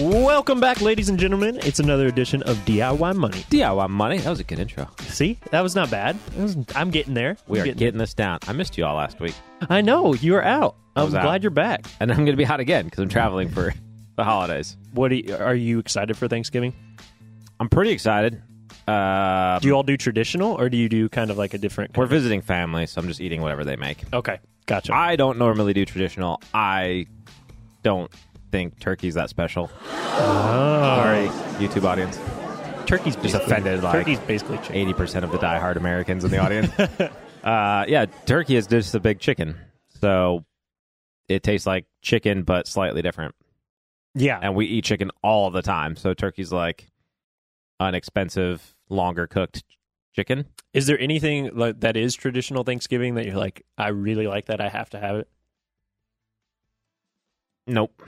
Welcome back, ladies and gentlemen. It's another edition of DIY Money. DIY Money. That was a good intro. See, that was not bad. It was- I'm getting there. We I'm are getting, this down. I missed you all last week. I know you are out. I'm was out. glad you're back. And I'm going to be out again because I'm traveling for the holidays. What do you, are you excited for Thanksgiving? I'm pretty excited. Uh, Do you all do traditional, or do you do kind of like a different? we're visiting family, so I'm just eating whatever they make. okay, gotcha. I don't normally do traditional. I don't think turkey's that special. Sorry, YouTube audience. turkey's Just basically- offended, like, turkey's basically chicken. 80% of the diehard Americans in the audience. uh, yeah, turkey is just a big chicken. So it tastes like chicken, but slightly different. Yeah, And we eat chicken all the time. So turkey's like an expensive, longer cooked chicken. is there anything like, that is traditional Thanksgiving that you're like, I really like that, I have to have it? Nope.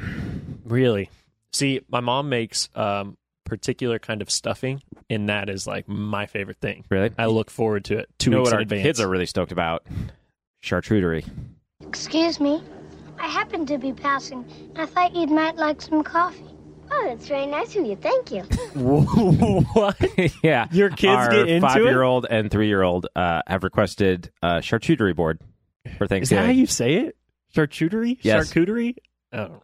Really? See, my mom makes um, particular kind of stuffing, and that is like my favorite thing. Really? I look forward to it two you know weeks what in our advance. kids are really stoked about? Charcuterie. Excuse me. I happened to be passing. I thought you might like some coffee. Oh, that's very nice of you. Thank you. what? yeah. Your kids Our get into it? five-year-old and three-year-old uh, have requested a charcuterie board for Thanksgiving. Is that Thanksgiving. how you say it? Charcuterie? Yes. Charcuterie? Oh.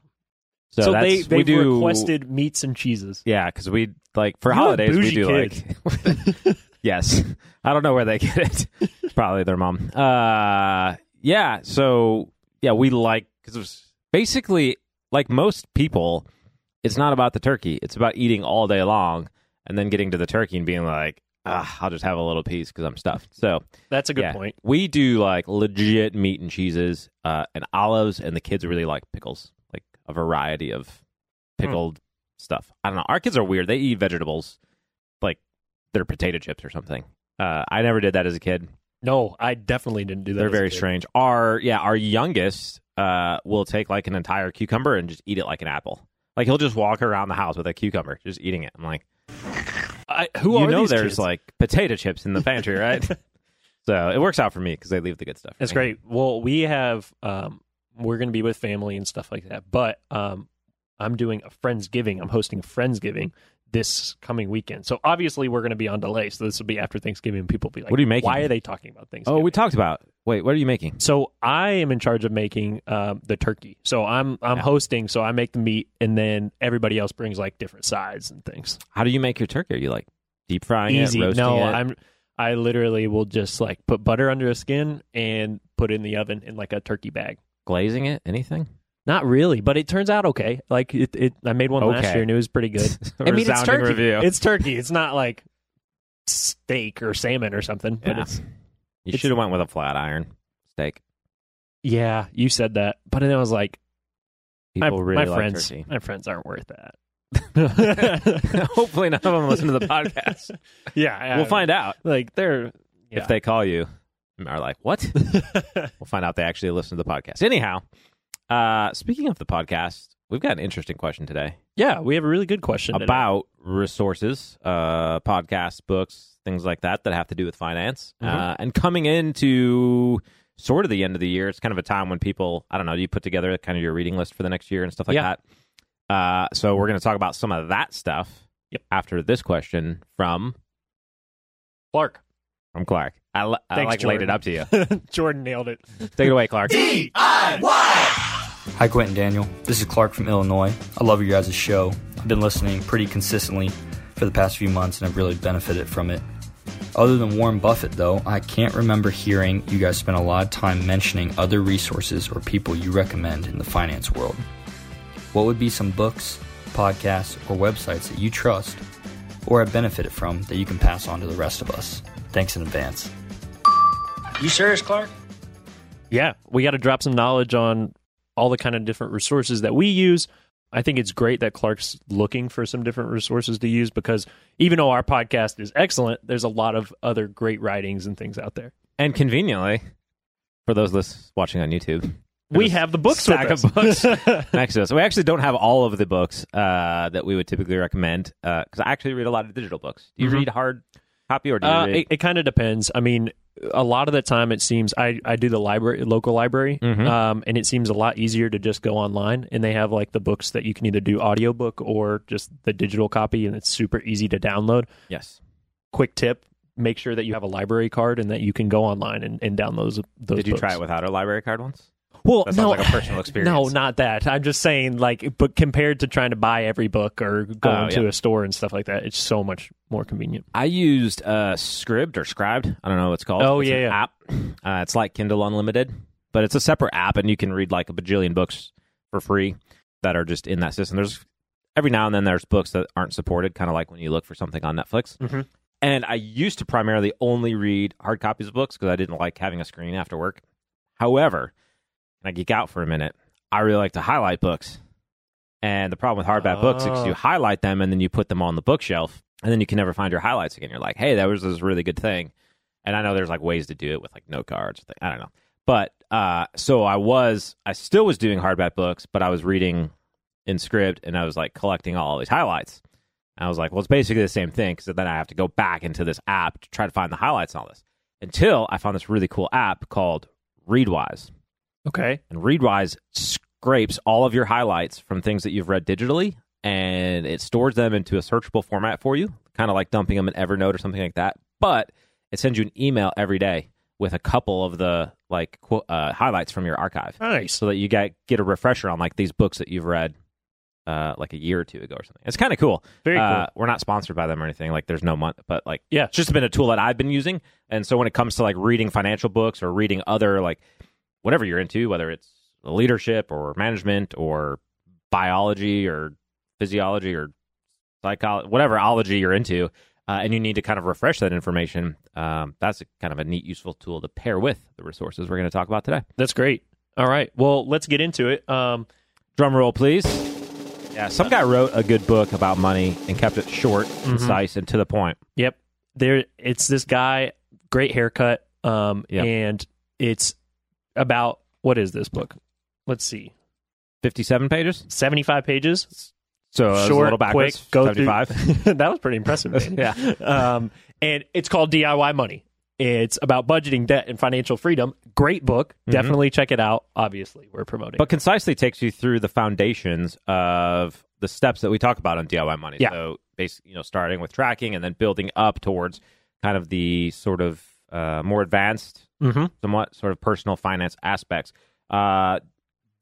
So So, they they do, requested meats and cheeses. Yeah, because we like for You're holidays we do kid. like. yes, I don't know where they get it. Probably their mom. Uh, yeah. So yeah, we like because basically like most people. It's not about the turkey. It's about eating all day long and then getting to the turkey and being like, ah, I'll just have a little piece because I'm stuffed. So That's a good yeah, point. we do like legit meat and cheeses uh, and olives, and the kids really like pickles, a variety of pickled stuff. I don't know. Our kids are weird. They eat vegetables like they're potato chips or something. Uh, I never did that as a kid. No, I definitely didn't do that. They're as a very strange. Our yeah, our youngest uh, will take like an entire cucumber and just eat it like an apple. Like he'll just walk around the house with a cucumber, just eating it. I'm like, I, who you know, there's kids? like potato chips in the pantry, right? so it works out for me because they leave the good stuff. That's me. great. Well, we have um, we're going to be with family and stuff like that. But um, I'm doing a friendsgiving. I'm hosting a friendsgiving this coming weekend. So obviously we're going to be on delay. So this will be after Thanksgiving. People will be like, What are you making? Why are they talking about Thanksgiving?" Oh, we talked about. Wait, what are you making? So I am in charge of making uh, the turkey. So I'm I'm Yeah. hosting. So I make the meat, and then everybody else brings like different sides and things. How do you make your turkey? Are you like deep frying Easy. it, roasting no, it? I'm I literally will just like put butter under a skin and put it in the oven in like a turkey bag. Glazing it. Anything? Not really, but it turns out okay. Like it, it I made one last year and it was pretty good. I mean, it's resounding turkey. review. It's turkey. It's not like steak or salmon or something. But Yeah. it's you it's- should have went with a flat iron steak. yeah, you said that. But then I was like, my, People really my like friends, turkey. my friends aren't worth that. Hopefully, none of them listen to the podcast. yeah, we'll find out Like they're yeah. if they call you. Are like what? we'll find out they actually listen to the podcast. Anyhow, uh, speaking of the podcast, we've got an interesting question today yeah, we have a really good question today. about resources, uh, podcasts, books, things like that that have to do with finance. Mm-hmm. Uh, and coming into sort of the end of the year, it's kind of a time when people, I don't know, you put together kind of your reading list for the next year and stuff like Yeah. that. Uh, so we're going to talk about some of that stuff Yep. after this question from Clark. From Clark. I, li- I Thanks, like laid it up to you. Jordan nailed it. Take it away, Clark. D-I-Y! Hi, Quentin Daniel. This is Clark from Illinois. I love your guys' show. I've been listening pretty consistently for the past few months and I've really benefited from it. Other than Warren Buffett, though, I can't remember hearing you guys spend a lot of time mentioning other resources or people you recommend in the finance world. What would be some books, podcasts, or websites that you trust or have benefited from that you can pass on to the rest of us? Thanks in advance. You serious, Clark? Yeah, we got to drop some knowledge on all the kind of different resources that we use. I think it's great that Clark's looking for some different resources to use because even though our podcast is excellent, there's a lot of other great writings and things out there. And conveniently, for those lis- watching on YouTube, We have the books stack with of books next to us. We actually don't have all of the books uh, that we would typically recommend because I actually read a lot of digital books. Do you Mhm. read hard copy or do you Uh, it it kind of depends. I mean, a lot of the time it seems I, I do the library local library, Mhm. um, and it seems a lot easier to just go online and they have like the books that you can either do audiobook or just the digital copy, and it's super easy to download. yes. Quick tip: make sure that you have a library card and that you can go online and, and download those. those Did you books. try it without a library card once? Well, That sounds no, like a personal experience. No, not that. I'm just saying, like, but compared to trying to buy every book or going Oh, to yeah. a store and stuff like that, it's so much more convenient. I used uh, Scribd or Scribed. I don't know what it's called. Oh, It's yeah, an yeah. app. Uh, it's like Kindle Unlimited, but it's a separate app, and you can read like a bajillion books for free that are just in that system. There's every now and then there's books that aren't supported, kind of like when you look for something on Netflix. Mhm. And I used to primarily only read hard copies of books because I didn't like having a screen after work. However, and I geek out for a minute, I really like to highlight books. And the problem with hardback books is Oh. you highlight them and then you put them on the bookshelf, and then you can never find your highlights again. You're like, hey, that was this really good thing. And I know there's like ways to do it with like note cards. I don't know. But uh, so I was, I still was doing hardback books, but I was reading in Scribd and I was like collecting all these highlights. And I was like, well, it's basically the same thing because then I have to go back into this app to try to find the highlights and all this. Until I found this really cool app called Readwise. Okay. And Readwise scrapes all of your highlights from things that you've read digitally and it stores them into a searchable format for you, kind of like dumping them in Evernote or something like that. But it sends you an email every day with a couple of the like qu- uh, highlights from your archive Nice. so that you get get a refresher on like these books that you've read uh, like a year or two ago or something. It's kind of cool. Very cool. Uh, we're not sponsored by them or anything. Like, there's no month, but like, Yeah. it's just been a tool that I've been using. And so when it comes to like reading financial books or reading other like whatever you're into, whether it's leadership or management or biology or physiology or psychology, whatever ology you're into, uh, and you need to kind of refresh that information, um, that's a, kind of a neat, useful tool to pair with the resources we're going to talk about today. That's great. All right. Well, let's get into it. Um, Drum roll, please. Yeah, some guy wrote a good book about money and kept it short, concise, and to the point. Yep. There it's this guy, great haircut. Um Yep. and it's about what is this book? Let's see. 57 pages. 75 pages. So uh, Short, a little backwards. quick, go 75. through. that was pretty impressive. Yeah. Um and it's called DIY Money. It's about budgeting, debt, and financial freedom. Great book. Definitely check it out. Obviously, we're promoting. but concisely takes you through the foundations of the steps that we talk about on DIY money. Yeah. So basically, you know, starting with tracking and then building up towards kind of the sort of uh, more advanced, Mhm. somewhat sort of personal finance aspects. Uh,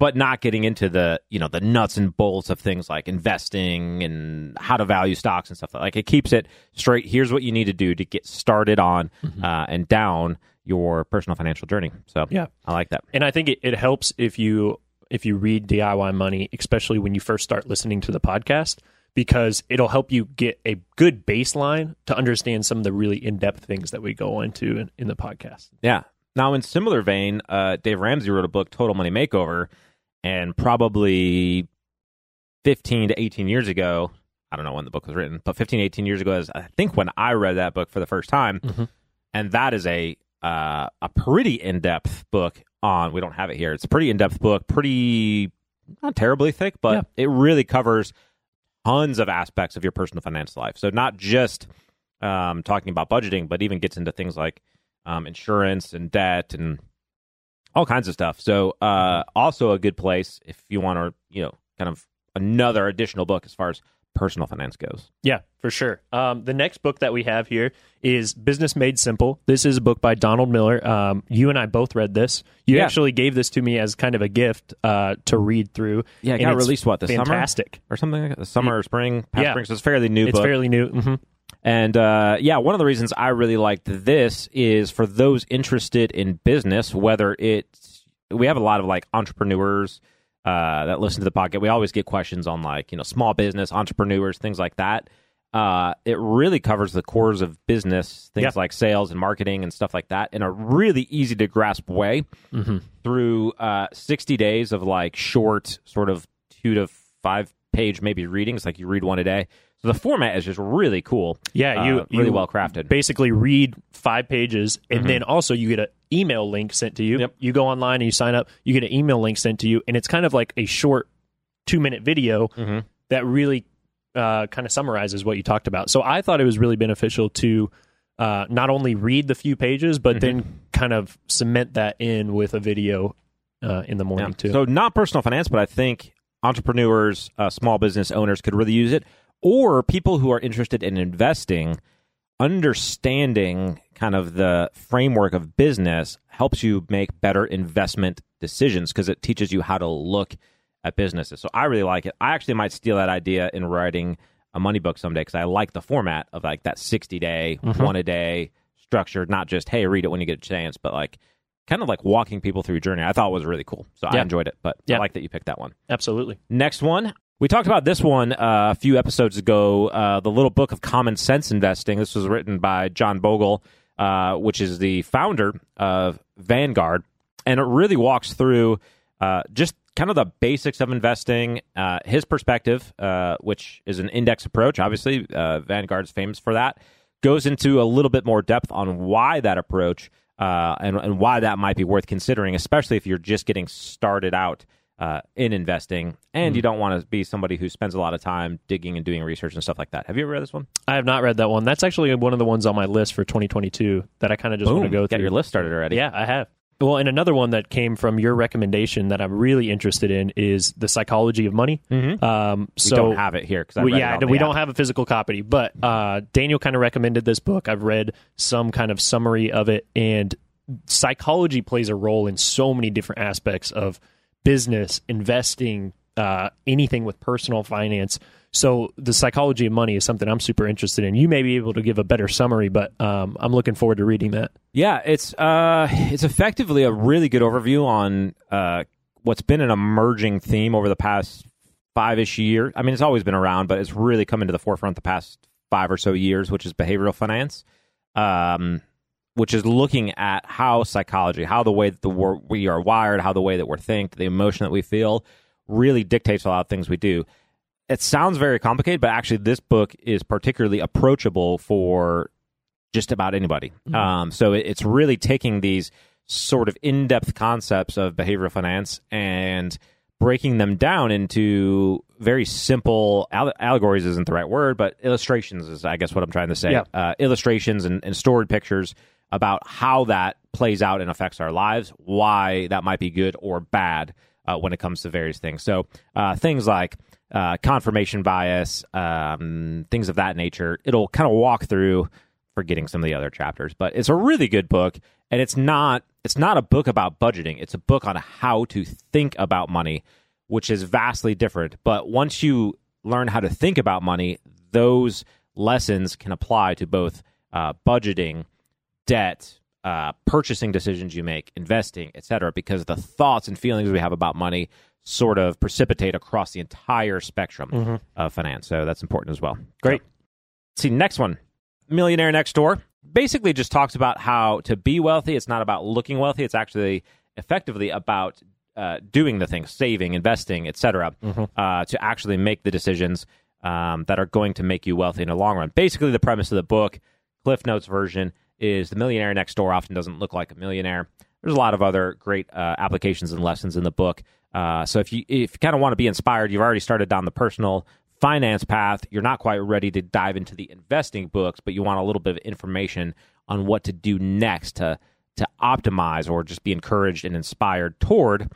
but not getting into the you know the nuts and bolts of things like investing and how to value stocks and stuff like it keeps it straight here's what you need to do to get started on uh, and down your personal financial journey so Yeah. i like that and I think it, it helps if you if you read DIY Money, especially when you first start listening to the podcast, because it'll help you get a good baseline to understand some of the really in depth things that we go into in, in the podcast. Yeah. Now, in similar vein, uh, Dave Ramsey wrote a book, Total Money Makeover, and probably 15 to 18 years ago, I don't know when the book was written, but 15, 18 years ago is, I think, when I read that book for the first time. Mhm. And that is a uh, a pretty in depth book on, we don't have it here. It's a pretty in depth book, pretty, not terribly thick, but Yeah. it really covers tons of aspects of your personal finance life. So, not just um, talking about budgeting, but even gets into things like um, insurance and debt and all kinds of stuff. So, uh, also a good place if you want to, you know, kind of another additional book as far as personal finance goes. Yeah, for sure. Um, the next book that we have here is Business Made Simple. This is a book by Donald Miller. Um, you and I both read this. You Yeah. actually gave this to me as kind of a gift uh, to read through. Yeah, it and got released what this summer fantastic. or something like that. The summer or spring, past Yeah. spring. So it's fairly new It's book. fairly new. hmm And uh, yeah, one of the reasons I really liked this is for those interested in business, whether it's we have a lot of like entrepreneurs uh, that listen to the podcast. We always get questions on like you know small business entrepreneurs, things like that. Uh, it really covers the cores of business, things Yeah. like sales and marketing and stuff like that, in a really easy to grasp way Mm-hmm. through uh, 60 days of like short, sort of two to five page maybe readings, like you read one a day. So the format is just really cool. Yeah, you Uh, really you well crafted. Basically, read five pages, and then also you get an email link sent to you. Yep. You go online and you sign up. You get an email link sent to you, and it's kind of like a short two minute video Mhm. that really uh, kind of summarizes what you talked about. So I thought it was really beneficial to uh, not only read the few pages, but then kind of cement that in with a video uh, in the morning Yeah. too. So not personal finance, but I think entrepreneurs, uh, small business owners could really use it, or people who are interested in investing. Understanding kind of the framework of business helps you make better investment decisions because it teaches you how to look at businesses. So I really like it. I actually might steal that idea in writing a money book someday because I like the format of like that 60 day, mm-hmm. one a day structure, not just, hey, read it when you get a chance, but like kind of like walking people through a journey. I thought it was really cool. So I enjoyed it, but Yeah. I like that you picked that one. Absolutely. Next one. We talked about this one uh, a few episodes ago, uh, the little book of common sense investing. This was written by John Bogle, uh, which is the founder of Vanguard. And it really walks through uh, just kind of the basics of investing, uh, his perspective, uh, which is an index approach. Obviously, Vanguard's famous for that. Goes into a little bit more depth on why that approach and, and why that might be worth considering, especially if you're just getting started out uh, in investing and you don't want to be somebody who spends a lot of time digging and doing research and stuff like that. Have you ever read this one? I have not read that one. That's actually one of the ones on my list for 2022 that I kind of just want to go through. your list started already. Yeah, I have. Well, and another one that came from your recommendation that I'm really interested in is the psychology of money. Mm-hmm. Um, We so don't have it here because yeah, we don't have a physical copy, but uh, Daniel kind of recommended this book. I've read some kind of summary of it, and psychology plays a role in so many different aspects of business, investing, uh, anything with personal finance. So the psychology of money is something I'm super interested in. You may be able to give a better summary, but um, I'm looking forward to reading that. Yeah, it's uh, it's effectively a really good overview on uh, what's been an emerging theme over the past five ish years. I mean, it's always been around, but it's really come into the forefront the past five or so years, which is behavioral finance, um, which is looking at how psychology, how the way that the wor- we are wired, how the way that we're think, the emotion that we feel, really dictates a lot of things we do. It sounds very complicated, but actually, this book is particularly approachable for just about anybody. Um, so it, it's really taking these sort of in depth concepts of behavioral finance and breaking them down into very simple alle- allegories isn't the right word, but illustrations is, I guess, what I'm trying to say. Yeah. Uh, illustrations and, and stored pictures about how that plays out and affects our lives, why that might be good or bad uh, when it comes to various things. So uh, things like uh, confirmation bias, um, things of that nature. It'll kind of walk through forgetting some of the other chapters but it's a really good book and it's not it's not a book about budgeting it's a book on how to think about money which is vastly different but once you learn how to think about money those lessons can apply to both uh, budgeting debt uh, purchasing decisions you make investing etc because the thoughts and feelings we have about money sort of precipitate across the entire spectrum of finance. So that's important as well. Great. see next one. Millionaire next door basically just talks about how to be wealthy. It's not about looking wealthy. It's actually effectively about uh, doing the things saving investing etc uh, to actually make the decisions um, that are going to make you wealthy in the long run. Basically the premise of the book cliff notes version is the millionaire next door often doesn't look like a millionaire. There's a lot of other great uh, applications and lessons in the book. Uh, so if you if you kind of want to be inspired you've already started down the personal finance path, you're not quite ready to dive into the investing books, but you want a little bit of information on what to do next to to optimize or just be encouraged and inspired toward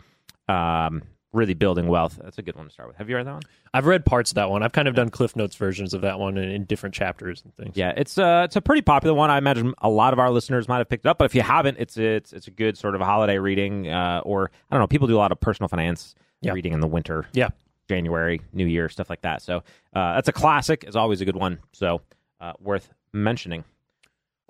um, really building wealth. That's a good one to start with. Have you read that one? I've read parts of that one. I've kind of done Cliff Notes versions of that one in, in different chapters and things. Yeah, it's uh it's a pretty popular one. I imagine a lot of our listeners might have picked it up, but if you haven't, it's it's it's a good sort of holiday reading. Uh, or I don't know, people do a lot of personal finance Yeah. reading in the winter. Yeah. January, New Year, stuff like that. So uh, that's a classic. It's always a good one. So uh, worth mentioning.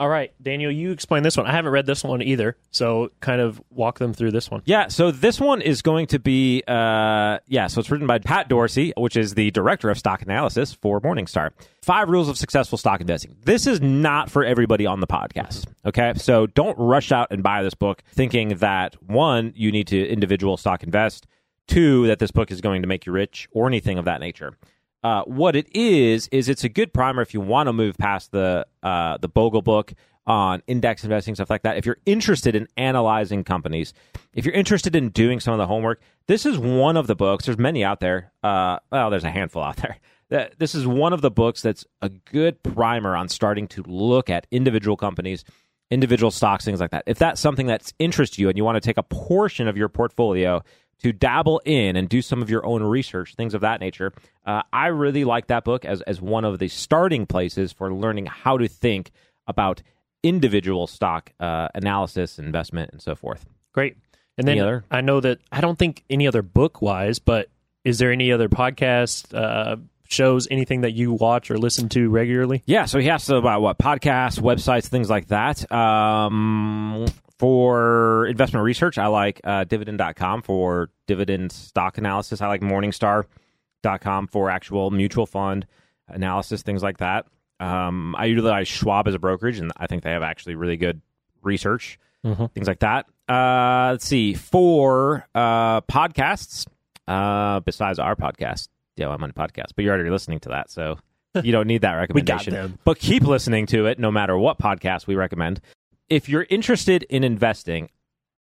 All right, Daniel, you explain this one. I haven't read this one either, so kind of walk them through this one. Yeah, so this one is going to be, uh, yeah, so it's written by Pat Dorsey, which is the director of stock analysis for Morningstar. Five rules of successful stock investing. This is not for everybody on the podcast, okay? So don't rush out and buy this book thinking that one, you need to individual stock invest, two that this book is going to make you rich or anything of that nature. Uh, what it is is it's a good primer if you want to move past the uh, the Bogle book on index investing stuff like that. If you're interested in analyzing companies, if you're interested in doing some of the homework, this is one of the books. There's many out there. Uh, well, there's a handful out there. This is one of the books that's a good primer on starting to look at individual companies, individual stocks, things like that. If that's something that's interests you and you want to take a portion of your portfolio to dabble in and do some of your own research, things of that nature. Uh, I really like that book as, as one of the starting places for learning how to think about individual stock uh, analysis, investment, and so forth. Great. And then? I know that I don't think any other book wise, but is there any other podcast, uh, shows, anything that you watch or listen to regularly? Yeah, so he asked about what podcasts, websites, things like that. Um, for investment research, I like uh, dividend.com for dividend stock analysis. I like morningstar.com for actual mutual fund analysis, things like that. Um, I utilize Schwab as a brokerage, and I think they have actually really good research, Mhm. things like that. Uh, let's see. For uh, podcasts, uh, besides our podcast, yeah, I'm on a podcast, but you're already listening to that, so you don't need that We got recommendation. them. But keep listening to it no matter what podcast we recommend. If you're interested in investing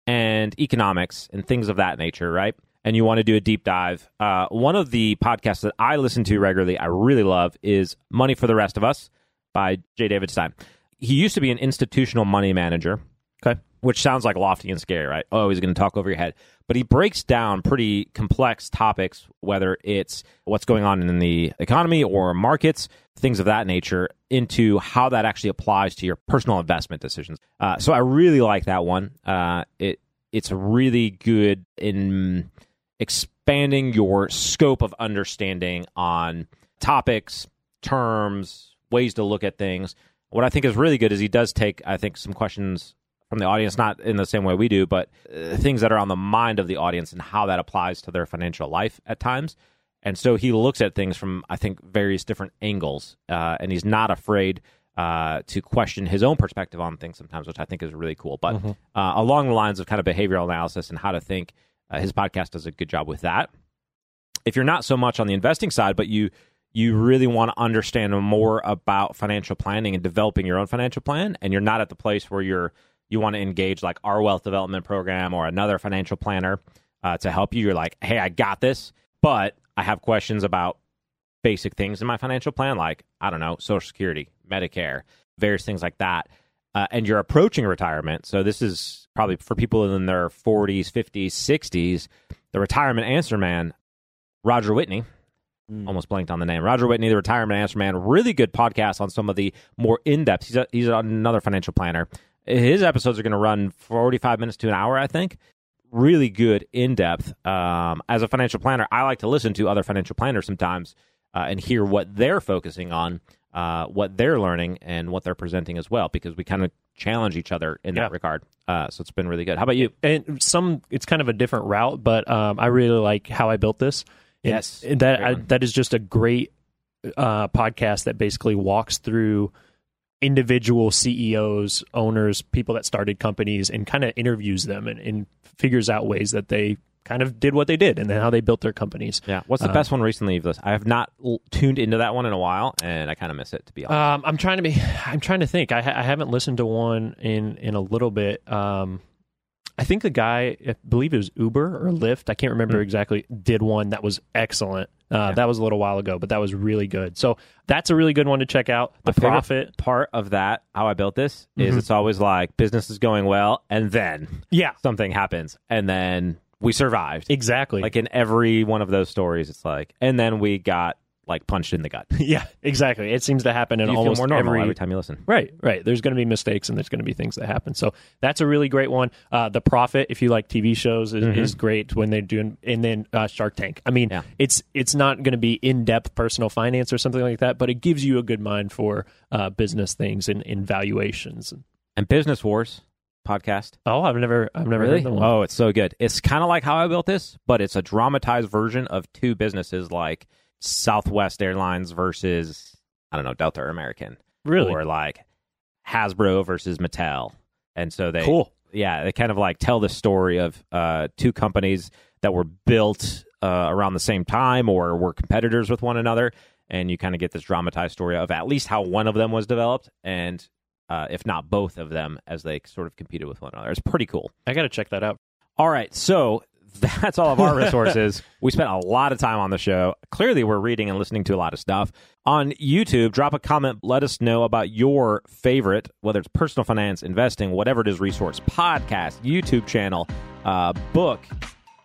and economics and things of that nature, right? And you want to do a deep dive, uh, one of the podcasts that I listen to regularly, I really love, is Money for the Rest of Us by J. David Stein. He used to be an institutional money manager. Okay. Which sounds like lofty and scary, right? Oh, he's going to talk over your head. But he breaks down pretty complex topics, whether it's what's going on in the economy or markets, things of that nature, into how that actually applies to your personal investment decisions. Uh, so I really like that one. Uh, it it's really good in expanding your scope of understanding on topics, terms, ways to look at things. What I think is really good is he does take, I think, some questions from the audience, not in the same way we do, but uh, things that are on the mind of the audience and how that applies to their financial life at times. And so he looks at things from, I think, various different angles, uh, and he's not afraid uh, to question his own perspective on things sometimes, which I think is really cool. But uh, along the lines of kind of behavioral analysis and how to think, uh, his podcast does a good job with that. If you're not so much on the investing side, but you you really want to understand more about financial planning and developing your own financial plan, and you're not at the place where you're you want to engage like our wealth development program or another financial planner uh, to help you. You're like, hey, I got this, but I have questions about basic things in my financial plan, like I don't know, Social Security, Medicare, various things like that. Uh, and you're approaching retirement, so this is probably for people in their 40s, 50s, 60s. The retirement answer man, Roger Whitney, almost blanked on the name. Roger Whitney, the retirement answer man, really good podcast on some of the more in depth. He's a, he's another financial planner. His episodes are going to run 45 minutes to an hour, I think. Really good in depth. Um, as a financial planner, I like to listen to other financial planners sometimes uh, and hear what they're focusing on, uh, what they're learning, and what they're presenting as well, because we kind of challenge each other in Yeah. that regard. Uh, so it's been really good. How about you? and some it's kind of a different route, but um, I really like how I built this. And- Yes, that I, that is just a great uh, podcast that basically walks through individual CEOs, owners, people that started companies, and kind of interviews them and, and figures out ways that they kind of did what they did and then how they built their companies. Yeah. What's the Uh, best one recently you've listened? I have not l- tuned into that one in a while, and I kind of miss it to be honest. Um, I'm trying to be. I'm trying to think. I, ha- I haven't listened to one in in a little bit. Um, I think the guy, I believe it was Uber or mm-hmm. Lyft. I can't remember mm-hmm. exactly. Did one that was excellent. Uh, That was a little while ago, but that was really good. So that's a really good one to check out. The My Profit. part of that, how I built this, is mm-hmm. it's always like business is going well, and then Yeah, something happens, and then we survived. exactly. Like in every one of those stories, it's like, and then we got like punched in the gut. yeah, exactly. It seems to happen in you almost more normal every every time you listen. Right, right. There's going to be mistakes and there's going to be things that happen. So that's a really great one. Uh, the Profit, if you like TV shows, is, is great when they're doing. And then uh, Shark Tank. I mean, Yeah. it's it's not going to be in depth personal finance or something like that, but it gives you a good mind for uh, business things and, and valuations. And Business Wars podcast. Oh, I've never I've never one. Oh, it's so good. It's kind of like how I built this, but it's a dramatized version of two businesses like Southwest Airlines versus I don't know Delta or American, really? or like Hasbro versus Mattel. And so they Cool. yeah, they kind of like tell the story of uh, two companies that were built uh, around the same time or were competitors with one another, and you kind of get this dramatized story of at least how one of them was developed, and uh, if not both of them, as they sort of competed with one another. It's pretty cool. I got to check that out. All right, so that's all of our resources. we spent a lot of time on the show. Clearly, we're reading and listening to a lot of stuff. On YouTube, drop a comment. Let us know about your favorite, whether it's personal finance, investing, whatever it is, resource, podcast, YouTube channel, uh, book,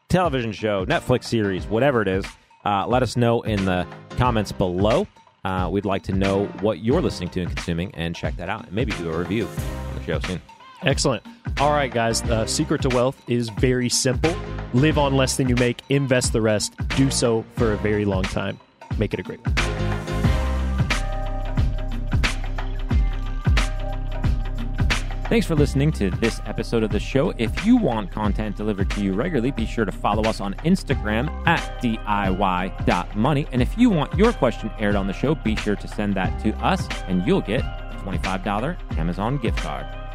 television show, Netflix series, whatever it is. Uh, let us know in the comments below. Uh, we'd like to know what you're listening to and consuming, and check that out, and maybe do a review on the show soon. Excellent. All right, guys. The secret to wealth is very simple live on less than you make, invest the rest, do so for a very long time. Make it a great one. Thanks for listening to this episode of the show. If you want content delivered to you regularly, be sure to follow us on Instagram at DIY.money. And if you want your question aired on the show, be sure to send that to us, and you'll get a $25 Amazon gift card.